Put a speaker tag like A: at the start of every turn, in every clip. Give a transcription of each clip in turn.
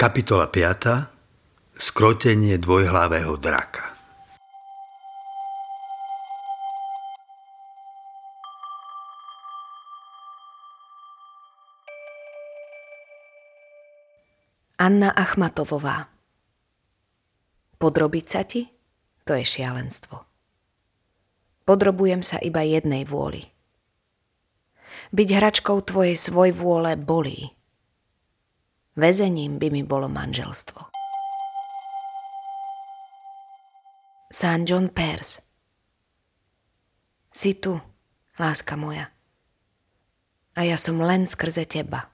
A: Kapitola 5. Skrotenie dvojhlavého draka.
B: Anna Achmatovová Podrobiť sa ti? To je šialenstvo. Podrobujem sa iba jednej vôli. Byť hračkou tvojej svoj vôle bolí Väzením by mi bolo manželstvo. San John Peirce Si tu, láska moja. A ja som len skrze teba.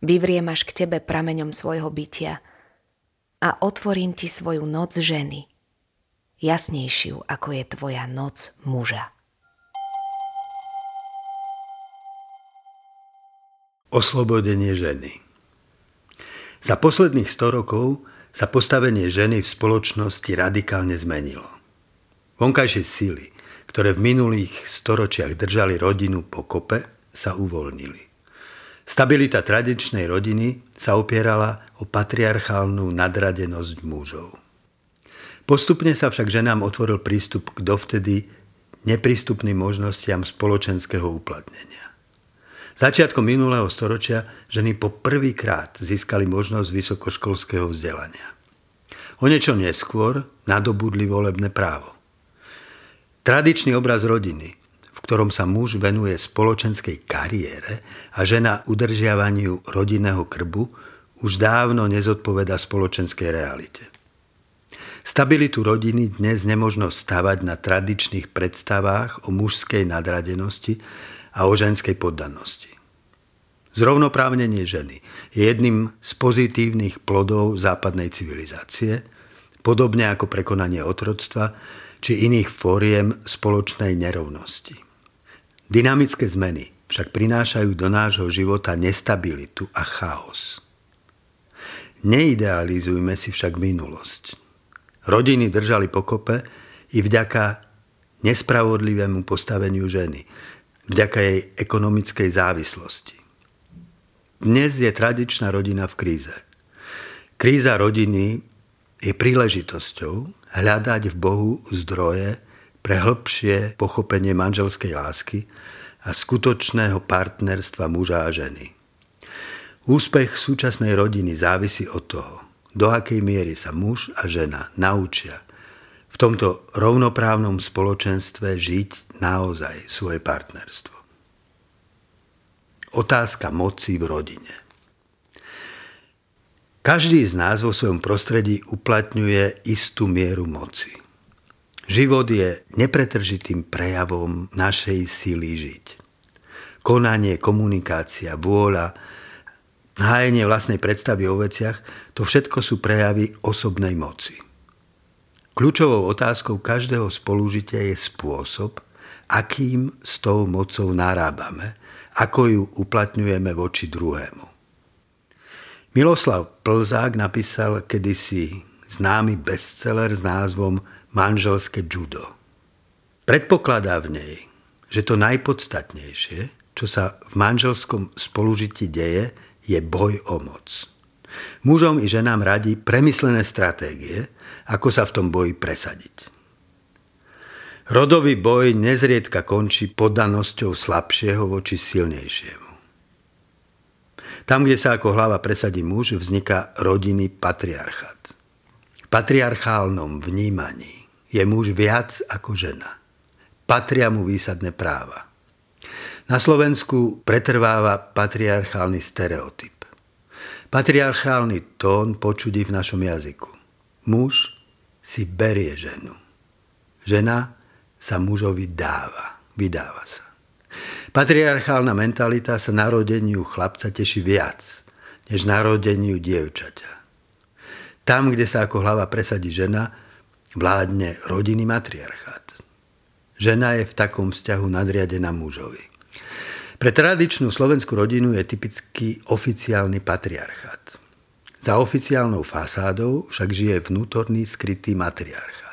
B: Vyvriem až k tebe prameňom svojho bytia a otvorím ti svoju noc ženy, jasnejšiu ako je tvoja noc muža.
A: Oslobodenie ženy. Za posledných 100 rokov sa postavenie ženy v spoločnosti radikálne zmenilo. Vonkajšie síly, ktoré v minulých storočiach držali rodinu po kope, sa uvoľnili. Stabilita tradičnej rodiny sa opierala o patriarchálnu nadradenosť mužov. Postupne sa však ženám otvoril prístup k dovtedy neprístupným možnostiam spoločenského uplatnenia. Začiatkom minulého storočia ženy po prvýkrát získali možnosť vysokoškolského vzdelania. O niečo neskôr nadobudli volebné právo. Tradičný obraz rodiny, v ktorom sa muž venuje spoločenskej kariére a žena udržiavaniu rodinného krbu, už dávno nezodpoveda spoločenskej realite. Stabilitu rodiny dnes nemožno stavať na tradičných predstavách o mužskej nadradenosti a o ženskej poddanosti. Zrovnoprávnenie ženy je jedným z pozitívnych plodov západnej civilizácie, podobne ako prekonanie otroctva či iných fóriem spoločnej nerovnosti. Dynamické zmeny však prinášajú do nášho života nestabilitu a chaos. Neidealizujme si však minulosť. Rodiny držali pokope i vďaka nespravodlivému postaveniu ženy, vďaka jej ekonomickej závislosti. Dnes je tradičná rodina v kríze. Kríza rodiny je príležitosťou hľadať v Bohu zdroje pre hĺbšie pochopenie manželskej lásky a skutočného partnerstva muža a ženy. Úspech súčasnej rodiny závisí od toho, do akej miery sa muž a žena naučia v tomto rovnoprávnom spoločenstve žiť naozaj svoje partnerstvo. Otázka moci v rodine. Každý z nás vo svojom prostredí uplatňuje istú mieru moci. Život je nepretržitým prejavom našej síly žiť. Konanie, komunikácia, vôľa, hájenie vlastnej predstavy o veciach, to všetko sú prejavy osobnej moci. Kľúčovou otázkou každého spolužitia je spôsob, akým s tou mocou narábame – ako ju uplatňujeme voči druhému. Miloslav Plzák napísal kedysi známy bestseller s názvom Manželské judo. Predpokladá v nej, že to najpodstatnejšie, čo sa v manželskom spolužití deje, je boj o moc. Mužom i ženám radí premyslené stratégie, ako sa v tom boji presadiť. Rodový boj nezriedka končí podanosťou slabšieho voči silnejšiemu. Tam, kde sa ako hlava presadí muž, vzniká rodinný patriarchát. V patriarchálnom vnímaní je muž viac ako žena. Patria mu výsadné práva. Na Slovensku pretrváva patriarchálny stereotyp. Patriarchálny tón počudí v našom jazyku. Muž si berie ženu. Žena sa mužovi dáva. Vydáva sa. Patriarchálna mentalita sa narodeniu chlapca teší viac, než narodeniu dievčaťa. Tam, kde sa ako hlava presadí žena, vládne rodinný matriarchát. Žena je v takom vzťahu nadriadená mužovi. Pre tradičnú slovenskú rodinu je typický oficiálny patriarchát. Za oficiálnou fasádou však žije vnútorný skrytý matriarchát.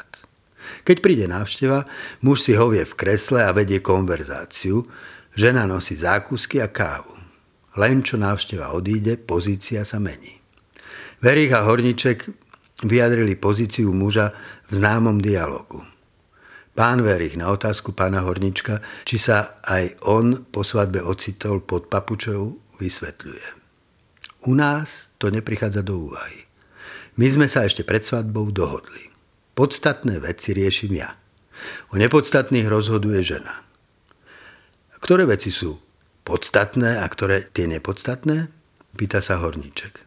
A: Keď príde návšteva, muž si hovie v kresle a vedie konverzáciu, žena nosí zákusky a kávu. Len čo návšteva odíde, pozícia sa mení. Verich a Horniček vyjadrili pozíciu muža v známom dialogu. Pán Verich na otázku pána Hornička, či sa aj on po svadbe ocitol pod papučou, vysvetľuje. U nás to neprichádza do úvahy. My sme sa ešte pred svadbou dohodli. Podstatné veci riešim ja. O nepodstatných rozhoduje žena. Ktoré veci sú podstatné a ktoré tie nepodstatné? Pýta sa Horníček.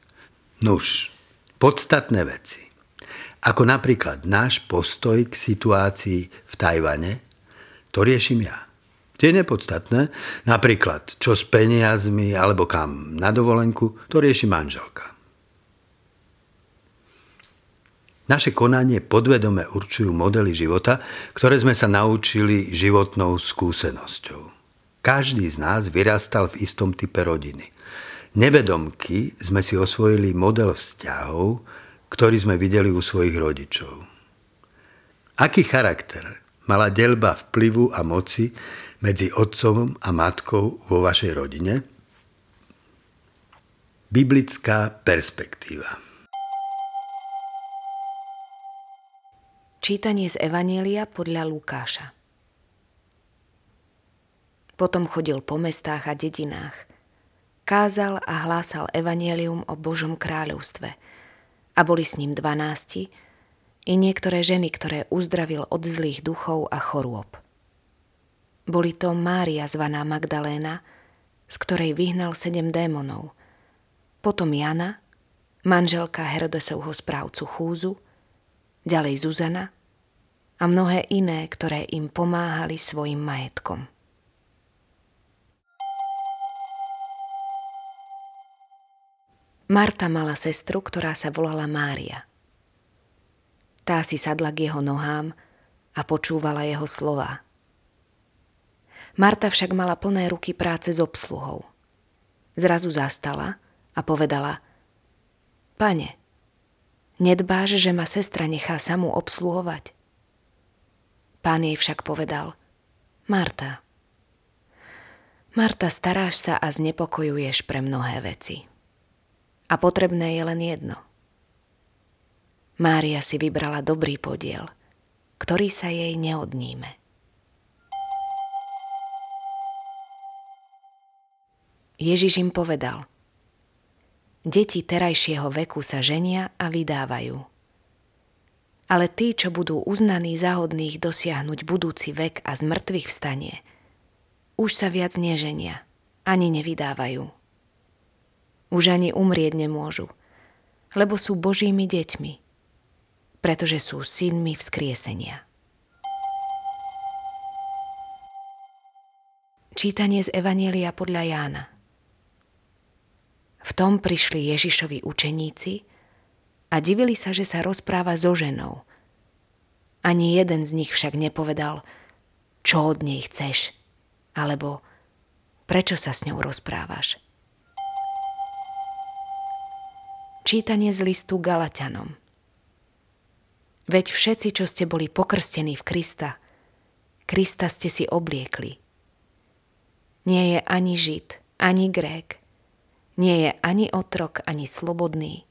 A: Nuž, podstatné veci. Ako napríklad náš postoj k situácii v Tajvane, to riešim ja. Tie nepodstatné, napríklad čo s peniazmi alebo kam na dovolenku, to rieši manželka. Naše konanie podvedome určujú modely života, ktoré sme sa naučili životnou skúsenosťou. Každý z nás vyrastal v istom type rodiny. Nevedomky sme si osvojili model vzťahov, ktorý sme videli u svojich rodičov. Aký charakter mala delba vplyvu a moci medzi otcom a matkou vo vašej rodine? Biblická perspektíva.
B: Čítanie z Evanielia podľa Lukáša. Potom chodil po mestách a dedinách. Kázal a hlásal Evanielium o Božom kráľovstve. A boli s ním dvanásti i niektoré ženy, ktoré uzdravil od zlých duchov a chorôb. Boli to Mária zvaná Magdaléna, z ktorej vyhnal sedem démonov, potom Jana, manželka Herodesovho správcu Chúzu, ďalej Zuzana a mnohé iné, ktoré im pomáhali svojim majetkom. Marta mala sestru, ktorá sa volala Mária. Tá si sadla k jeho nohám a počúvala jeho slova. Marta však mala plné ruky práce s obsluhou. Zrazu zastala a povedala Pane, Nedbáš, že ma sestra nechá samú obsluhovať? Pán jej však povedal, Marta, Marta, staráš sa a znepokojuješ pre mnohé veci. A potrebné je len jedno. Mária si vybrala dobrý podiel, ktorý sa jej neodníme. Ježiš im povedal – Deti terajšieho veku sa ženia a vydávajú. Ale tí, čo budú uznaní záhodných dosiahnuť budúci vek a z mŕtvych vstanie, už sa viac neženia, ani nevydávajú. Už ani umrieť nemôžu, lebo sú Božími deťmi, pretože sú synmi vzkriesenia. Čítanie z Evanielia podľa Jána. V tom prišli Ježišovi učeníci a divili sa, že sa rozpráva so ženou. Ani jeden z nich však nepovedal, čo od nej chceš, alebo prečo sa s ňou rozprávaš. Čítanie z listu Galatianom Veď všetci, čo ste boli pokrstení v Krista, Krista ste si obliekli. Nie je ani Žid, ani Grék, nie je ani otrok, ani slobodný.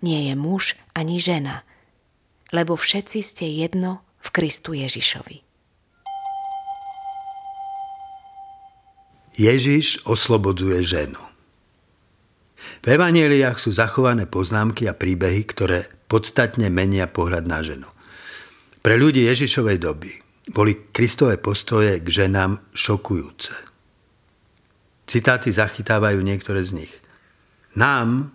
B: Nie je muž, ani žena, lebo všetci ste jedno v Kristu Ježišovi.
A: Ježiš oslobodzuje ženu. V evaneliách sú zachované poznámky a príbehy, ktoré podstatne menia pohľad na ženu. Pre ľudí Ježišovej doby boli Kristové postoje k ženám šokujúce. Citáty zachytávajú niektoré z nich. Nám,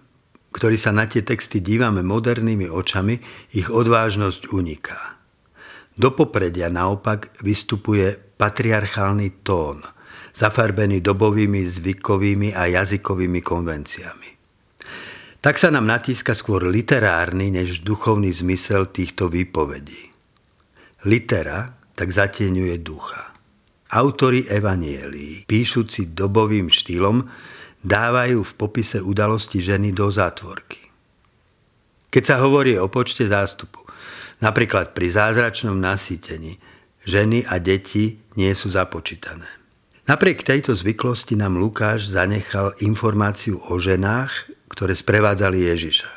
A: ktorí sa na tie texty dívame modernými očami, ich odvážnosť uniká. Do popredia naopak vystupuje patriarchálny tón, zafarbený dobovými zvykovými a jazykovými konvenciami. Tak sa nám natíska skôr literárny než duchovný zmysel týchto výpovedí. Litera tak zatieňuje ducha. Autori evanielí, píšuci dobovým štýlom, dávajú v popise udalosti ženy do zátvorky. Keď sa hovorí o počte zástupu, napríklad pri zázračnom nasýtení, ženy a deti nie sú započítané. Napriek tejto zvyklosti nám Lukáš zanechal informáciu o ženách, ktoré sprevádzali Ježiša.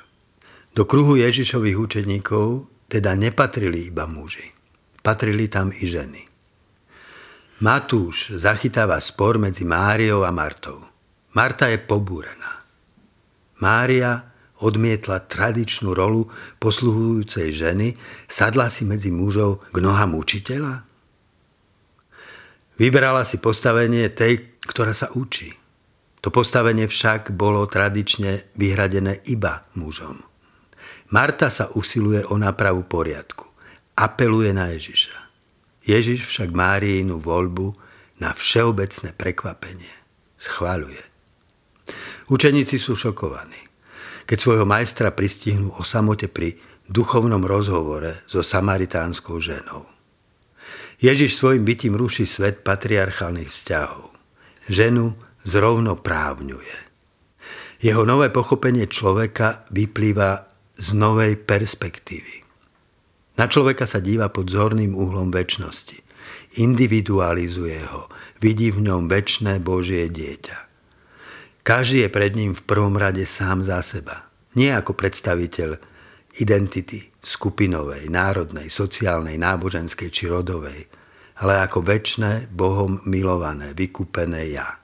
A: Do kruhu Ježišových učeníkov teda nepatrili iba muži. Patrili tam i ženy. Matúš zachytáva spor medzi Máriou a Martou. Marta je pobúrená. Mária odmietla tradičnú rolu posluhujúcej ženy, sadla si medzi mužov k nohám učiteľa? Vybrala si postavenie tej, ktorá sa učí. To postavenie však bolo tradične vyhradené iba mužom. Marta sa usiluje o nápravu poriadku. Apeluje na Ježiša. Ježiš však Máriinu voľbu na všeobecné prekvapenie schváľuje. Učeníci sú šokovaní, keď svojho majstra pristihnú o samote pri duchovnom rozhovore so samaritánskou ženou. Ježiš svojim bytím ruší svet patriarchálnych vzťahov. Ženu zrovnoprávňuje. Jeho nové pochopenie človeka vyplýva z novej perspektívy. Na človeka sa díva pod zorným uhlom väčšnosti. Individualizuje ho, vidí v ňom väčšné Božie dieťa. Každý je pred ním v prvom rade sám za seba. Nie ako predstaviteľ identity skupinovej, národnej, sociálnej, náboženskej či rodovej, ale ako väčšné, Bohom milované, vykúpené ja.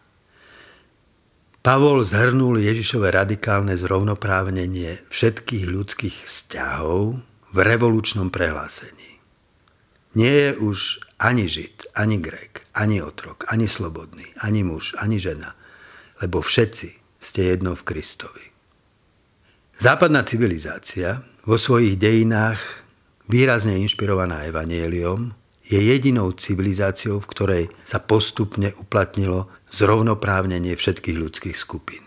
A: Pavol zhrnul Ježišové radikálne zrovnoprávnenie všetkých ľudských vzťahov v revolučnom prehlásení. Nie je už ani Žid, ani Grek, ani otrok, ani slobodný, ani muž, ani žena, lebo všetci ste jedno v Kristovi. Západná civilizácia vo svojich dejinách, výrazne inšpirovaná evanieliom, je jedinou civilizáciou, v ktorej sa postupne uplatnilo zrovnoprávnenie všetkých ľudských skupín.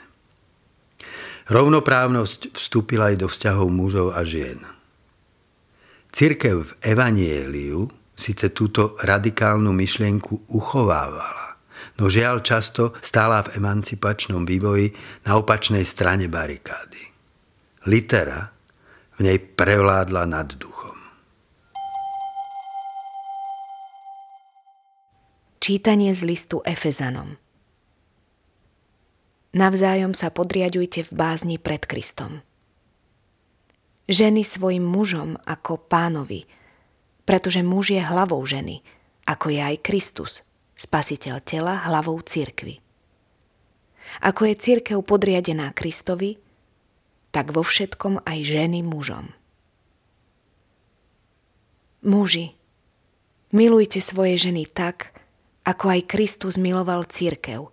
A: Rovnoprávnosť vstúpila aj do vzťahov mužov a žien. Cirkev v Evanieliu síce túto radikálnu myšlienku uchovávala, no žiaľ často stála v emancipačnom vývoji na opačnej strane barikády. Litera v nej prevládla nad duchom.
B: Čítanie z listu Efezanom Navzájom sa podriadujte v bázni pred Kristom. Ženy svojim mužom ako pánovi, pretože muž je hlavou ženy, ako je aj Kristus, spasiteľ tela hlavou cirkvy. Ako je církev podriadená Kristovi, tak vo všetkom aj ženy mužom. Muži, milujte svoje ženy tak, ako aj Kristus miloval církev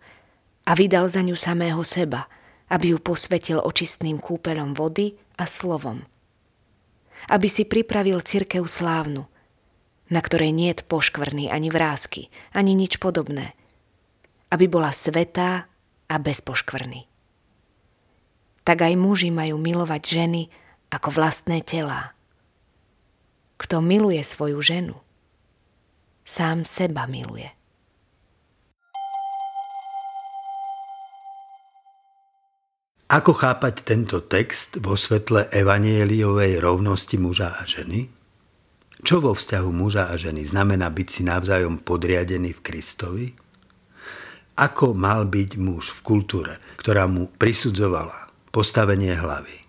B: a vydal za ňu samého seba, aby ju posvetil očistným kúpeľom vody a slovom. Aby si pripravil církev slávnu, na ktorej nie je poškvrný ani vrázky, ani nič podobné, aby bola svetá a bez poškvrny tak aj muži majú milovať ženy ako vlastné telá. Kto miluje svoju ženu, sám seba miluje.
A: Ako chápať tento text vo svetle evanieliovej rovnosti muža a ženy? Čo vo vzťahu muža a ženy znamená byť si navzájom podriadený v Kristovi? Ako mal byť muž v kultúre, ktorá mu prisudzovala postavenie hlavy,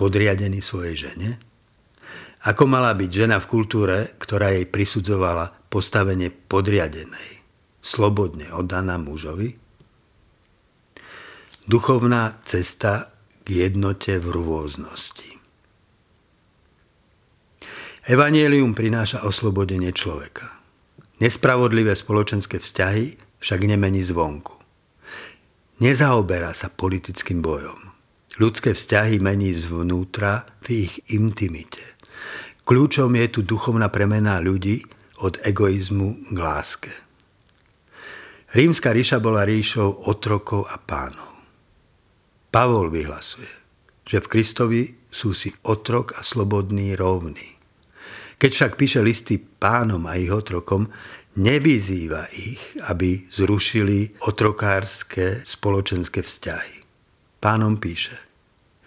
A: podriadený svojej žene? Ako mala byť žena v kultúre, ktorá jej prisudzovala postavenie podriadenej, slobodne oddaná mužovi? Duchovná cesta k jednote v rôznosti. Evangelium prináša oslobodenie človeka. Nespravodlivé spoločenské vzťahy však nemení zvonku. Nezaoberá sa politickým bojom. Ľudské vzťahy mení zvnútra v ich intimite. Kľúčom je tu duchovná premena ľudí od egoizmu k láske. Rímska ríša bola ríšou otrokov a pánov. Pavol vyhlasuje, že v Kristovi sú si otrok a slobodný rovní. Keď však píše listy pánom a ich otrokom, nevyzýva ich, aby zrušili otrokárske spoločenské vzťahy. Pánom píše,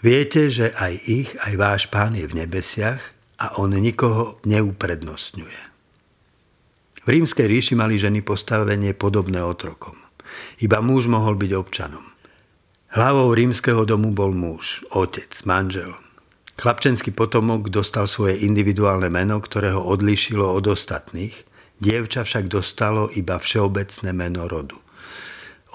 A: Viete, že aj ich, aj váš pán je v nebesiach a on nikoho neuprednostňuje. V rímskej ríši mali ženy postavenie podobné otrokom. Iba muž mohol byť občanom. Hlavou rímskeho domu bol muž, otec, manžel. Chlapčenský potomok dostal svoje individuálne meno, ktoré ho odlíšilo od ostatných. Dievča však dostalo iba všeobecné meno rodu.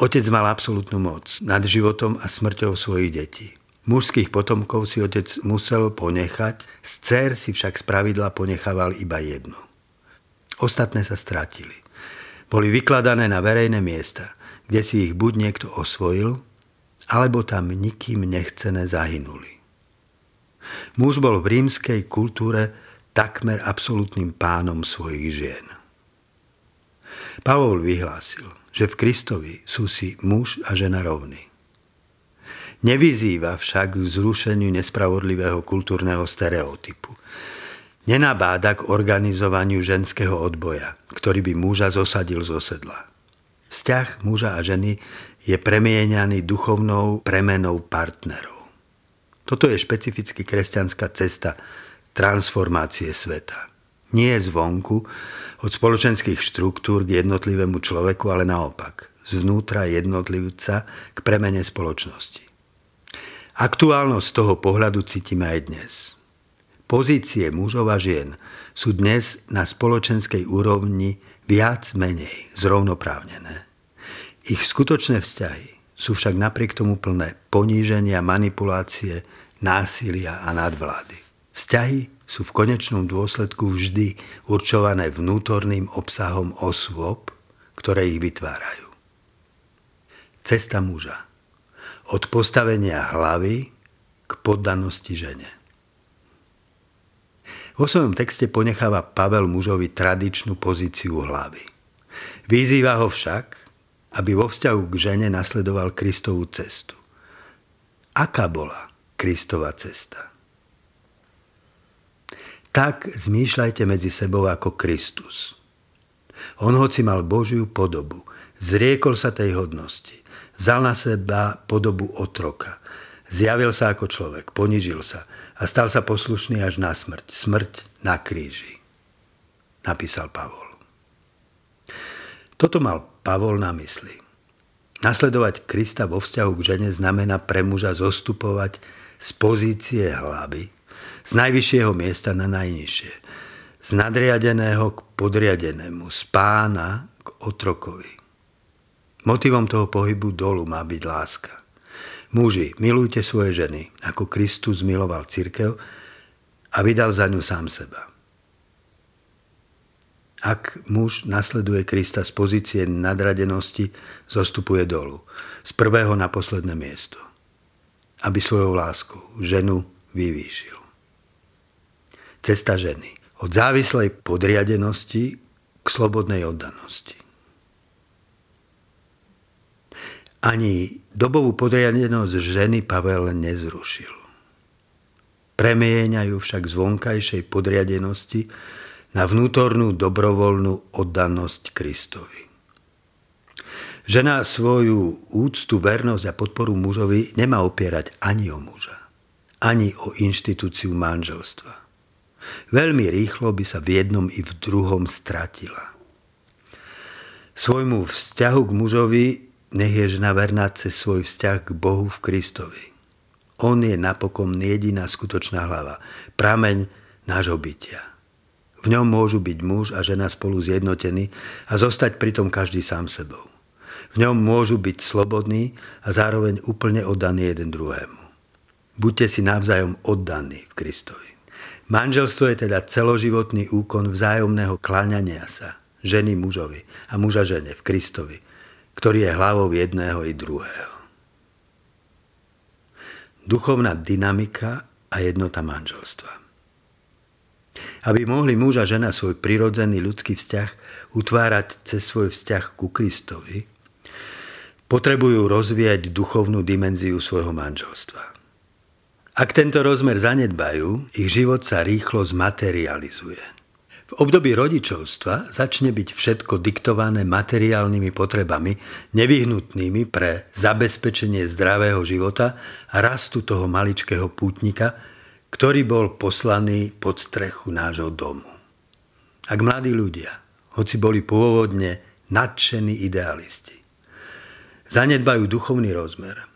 A: Otec mal absolútnu moc nad životom a smrťou svojich detí. Mužských potomkov si otec musel ponechať, z dcer si však spravidla ponechával iba jednu. Ostatné sa stratili. Boli vykladané na verejné miesta, kde si ich buď niekto osvojil, alebo tam nikým nechcené zahynuli. Muž bol v rímskej kultúre takmer absolútnym pánom svojich žien. Pavol vyhlásil, že v Kristovi sú si muž a žena rovní. Nevyzýva však k zrušeniu nespravodlivého kultúrneho stereotypu. Nenabáda k organizovaniu ženského odboja, ktorý by muža zosadil zo sedla. Vzťah muža a ženy je premieňaný duchovnou premenou partnerov. Toto je špecificky kresťanská cesta transformácie sveta. Nie zvonku, od spoločenských štruktúr k jednotlivému človeku, ale naopak, zvnútra jednotlivca k premene spoločnosti. Aktuálnosť toho pohľadu cítime aj dnes. Pozície mužov a žien sú dnes na spoločenskej úrovni viac menej zrovnoprávnené. Ich skutočné vzťahy sú však napriek tomu plné poníženia, manipulácie, násilia a nadvlády. Vzťahy sú v konečnom dôsledku vždy určované vnútorným obsahom osôb, ktoré ich vytvárajú. Cesta muža. Od postavenia hlavy k poddanosti žene. Vo svojom texte ponecháva Pavel mužovi tradičnú pozíciu hlavy. Vyzýva ho však, aby vo vzťahu k žene nasledoval Kristovú cestu. Aká bola Kristova cesta? Tak zmýšľajte medzi sebou ako Kristus. On hoci mal Božiu podobu, zriekol sa tej hodnosti, vzal na seba podobu otroka, zjavil sa ako človek, ponižil sa a stal sa poslušný až na smrť, smrť na kríži. Napísal Pavol. Toto mal Pavol na mysli. Nasledovať Krista vo vzťahu k žene znamená pre muža zostupovať z pozície hlavy, z najvyššieho miesta na najnižšie, z nadriadeného k podriadenému, z pána k otrokovi. Motivom toho pohybu dolu má byť láska. Muži, milujte svoje ženy, ako Kristus miloval církev a vydal za ňu sám seba. Ak muž nasleduje Krista z pozície nadradenosti, zostupuje dolu, z prvého na posledné miesto, aby svojou láskou ženu vyvýšil. Cesta ženy od závislej podriadenosti k slobodnej oddanosti. Ani dobovú podriadenosť ženy Pavel nezrušil. Premieňajú však z vonkajšej podriadenosti na vnútornú dobrovoľnú oddanosť Kristovi. Žena svoju úctu, vernosť a podporu mužovi nemá opierať ani o muža, ani o inštitúciu manželstva. Veľmi rýchlo by sa v jednom i v druhom stratila. Svojmu vzťahu k mužovi nech je žena verná cez svoj vzťah k Bohu v Kristovi. On je napokon jediná skutočná hlava, prameň nášho bytia. V ňom môžu byť muž a žena spolu zjednotení a zostať pritom každý sám sebou. V ňom môžu byť slobodní a zároveň úplne oddaní jeden druhému. Buďte si navzájom oddaní v Kristovi. Manželstvo je teda celoživotný úkon vzájomného kláňania sa ženy mužovi a muža žene v Kristovi, ktorý je hlavou jedného i druhého. Duchovná dynamika a jednota manželstva. Aby mohli muž a žena svoj prirodzený ľudský vzťah utvárať cez svoj vzťah ku Kristovi, potrebujú rozvíjať duchovnú dimenziu svojho manželstva. Ak tento rozmer zanedbajú, ich život sa rýchlo zmaterializuje. V období rodičovstva začne byť všetko diktované materiálnymi potrebami, nevyhnutnými pre zabezpečenie zdravého života a rastu toho maličkého pútnika, ktorý bol poslaný pod strechu nášho domu. Ak mladí ľudia, hoci boli pôvodne nadšení idealisti, Zanedbajú duchovný rozmer.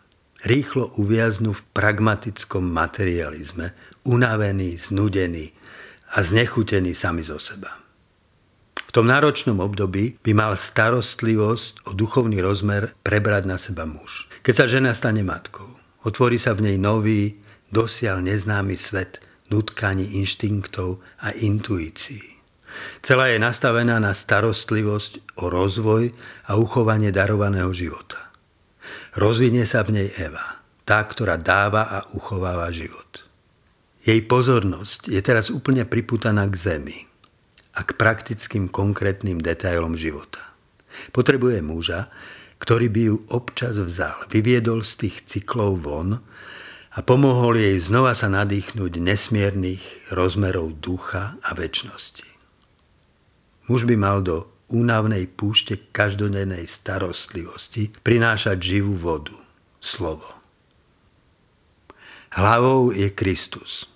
A: Rýchlo uviaznú v pragmatickom materializme, unavení, znudení a znechutení sami zo seba. V tom náročnom období by mal starostlivosť o duchovný rozmer prebrať na seba muž. Keď sa žena stane matkou, otvorí sa v nej nový, dosiaľ neznámy svet nutkaní inštinktov a intuícií. Celá je nastavená na starostlivosť o rozvoj a uchovanie darovaného života. Rozvinie sa v nej Eva, tá, ktorá dáva a uchováva život. Jej pozornosť je teraz úplne priputaná k zemi, a k praktickým konkrétnym detailom života. Potrebuje muža, ktorý by ju občas vzal, vyviedol z tých cyklov von a pomohol jej znova sa nadýchnuť nesmiernych rozmerov ducha a väčšnosti. Muž by mal do únavnej púšte každodennej starostlivosti prinášať živú vodu, slovo. Hlavou je Kristus.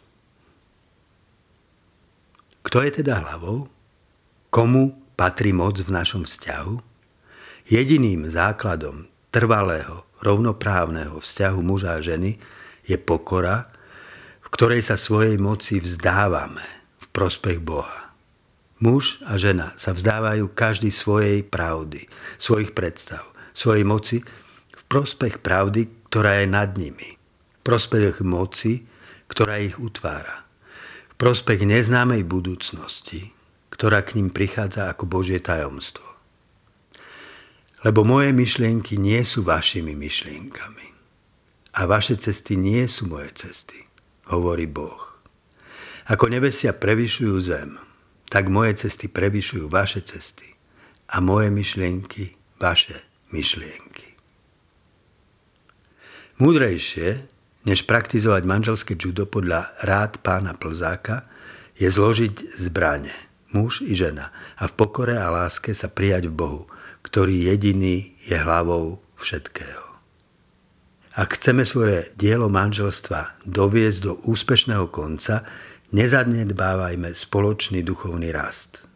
A: Kto je teda hlavou? Komu patrí moc v našom vzťahu? Jediným základom trvalého, rovnoprávneho vzťahu muža a ženy je pokora, v ktorej sa svojej moci vzdávame v prospech Boha. Muž a žena sa vzdávajú každý svojej pravdy, svojich predstav, svojej moci v prospech pravdy, ktorá je nad nimi. V prospech moci, ktorá ich utvára. V prospech neznámej budúcnosti, ktorá k ním prichádza ako Božie tajomstvo. Lebo moje myšlienky nie sú vašimi myšlienkami. A vaše cesty nie sú moje cesty, hovorí Boh. Ako nebesia prevyšujú zem, tak moje cesty prevyšujú vaše cesty a moje myšlienky vaše myšlienky. Múdrejšie, než praktizovať manželské judo podľa rád pána Plzáka, je zložiť zbranie – muž i žena a v pokore a láske sa prijať v Bohu, ktorý jediný je hlavou všetkého. Ak chceme svoje dielo manželstva doviesť do úspešného konca, nezanedbávajme spoločný duchovný rast.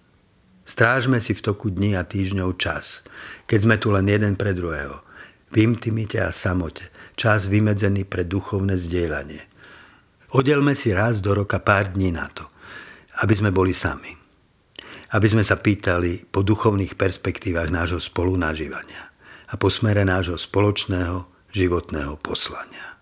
A: Strážme si v toku dní a týždňov čas, keď sme tu len jeden pre druhého, v intimite a samote, čas vymedzený pre duchovné zdieľanie. Odelme si raz do roka pár dní na to, aby sme boli sami aby sme sa pýtali po duchovných perspektívach nášho spolunažívania a po smere nášho spoločného životného poslania.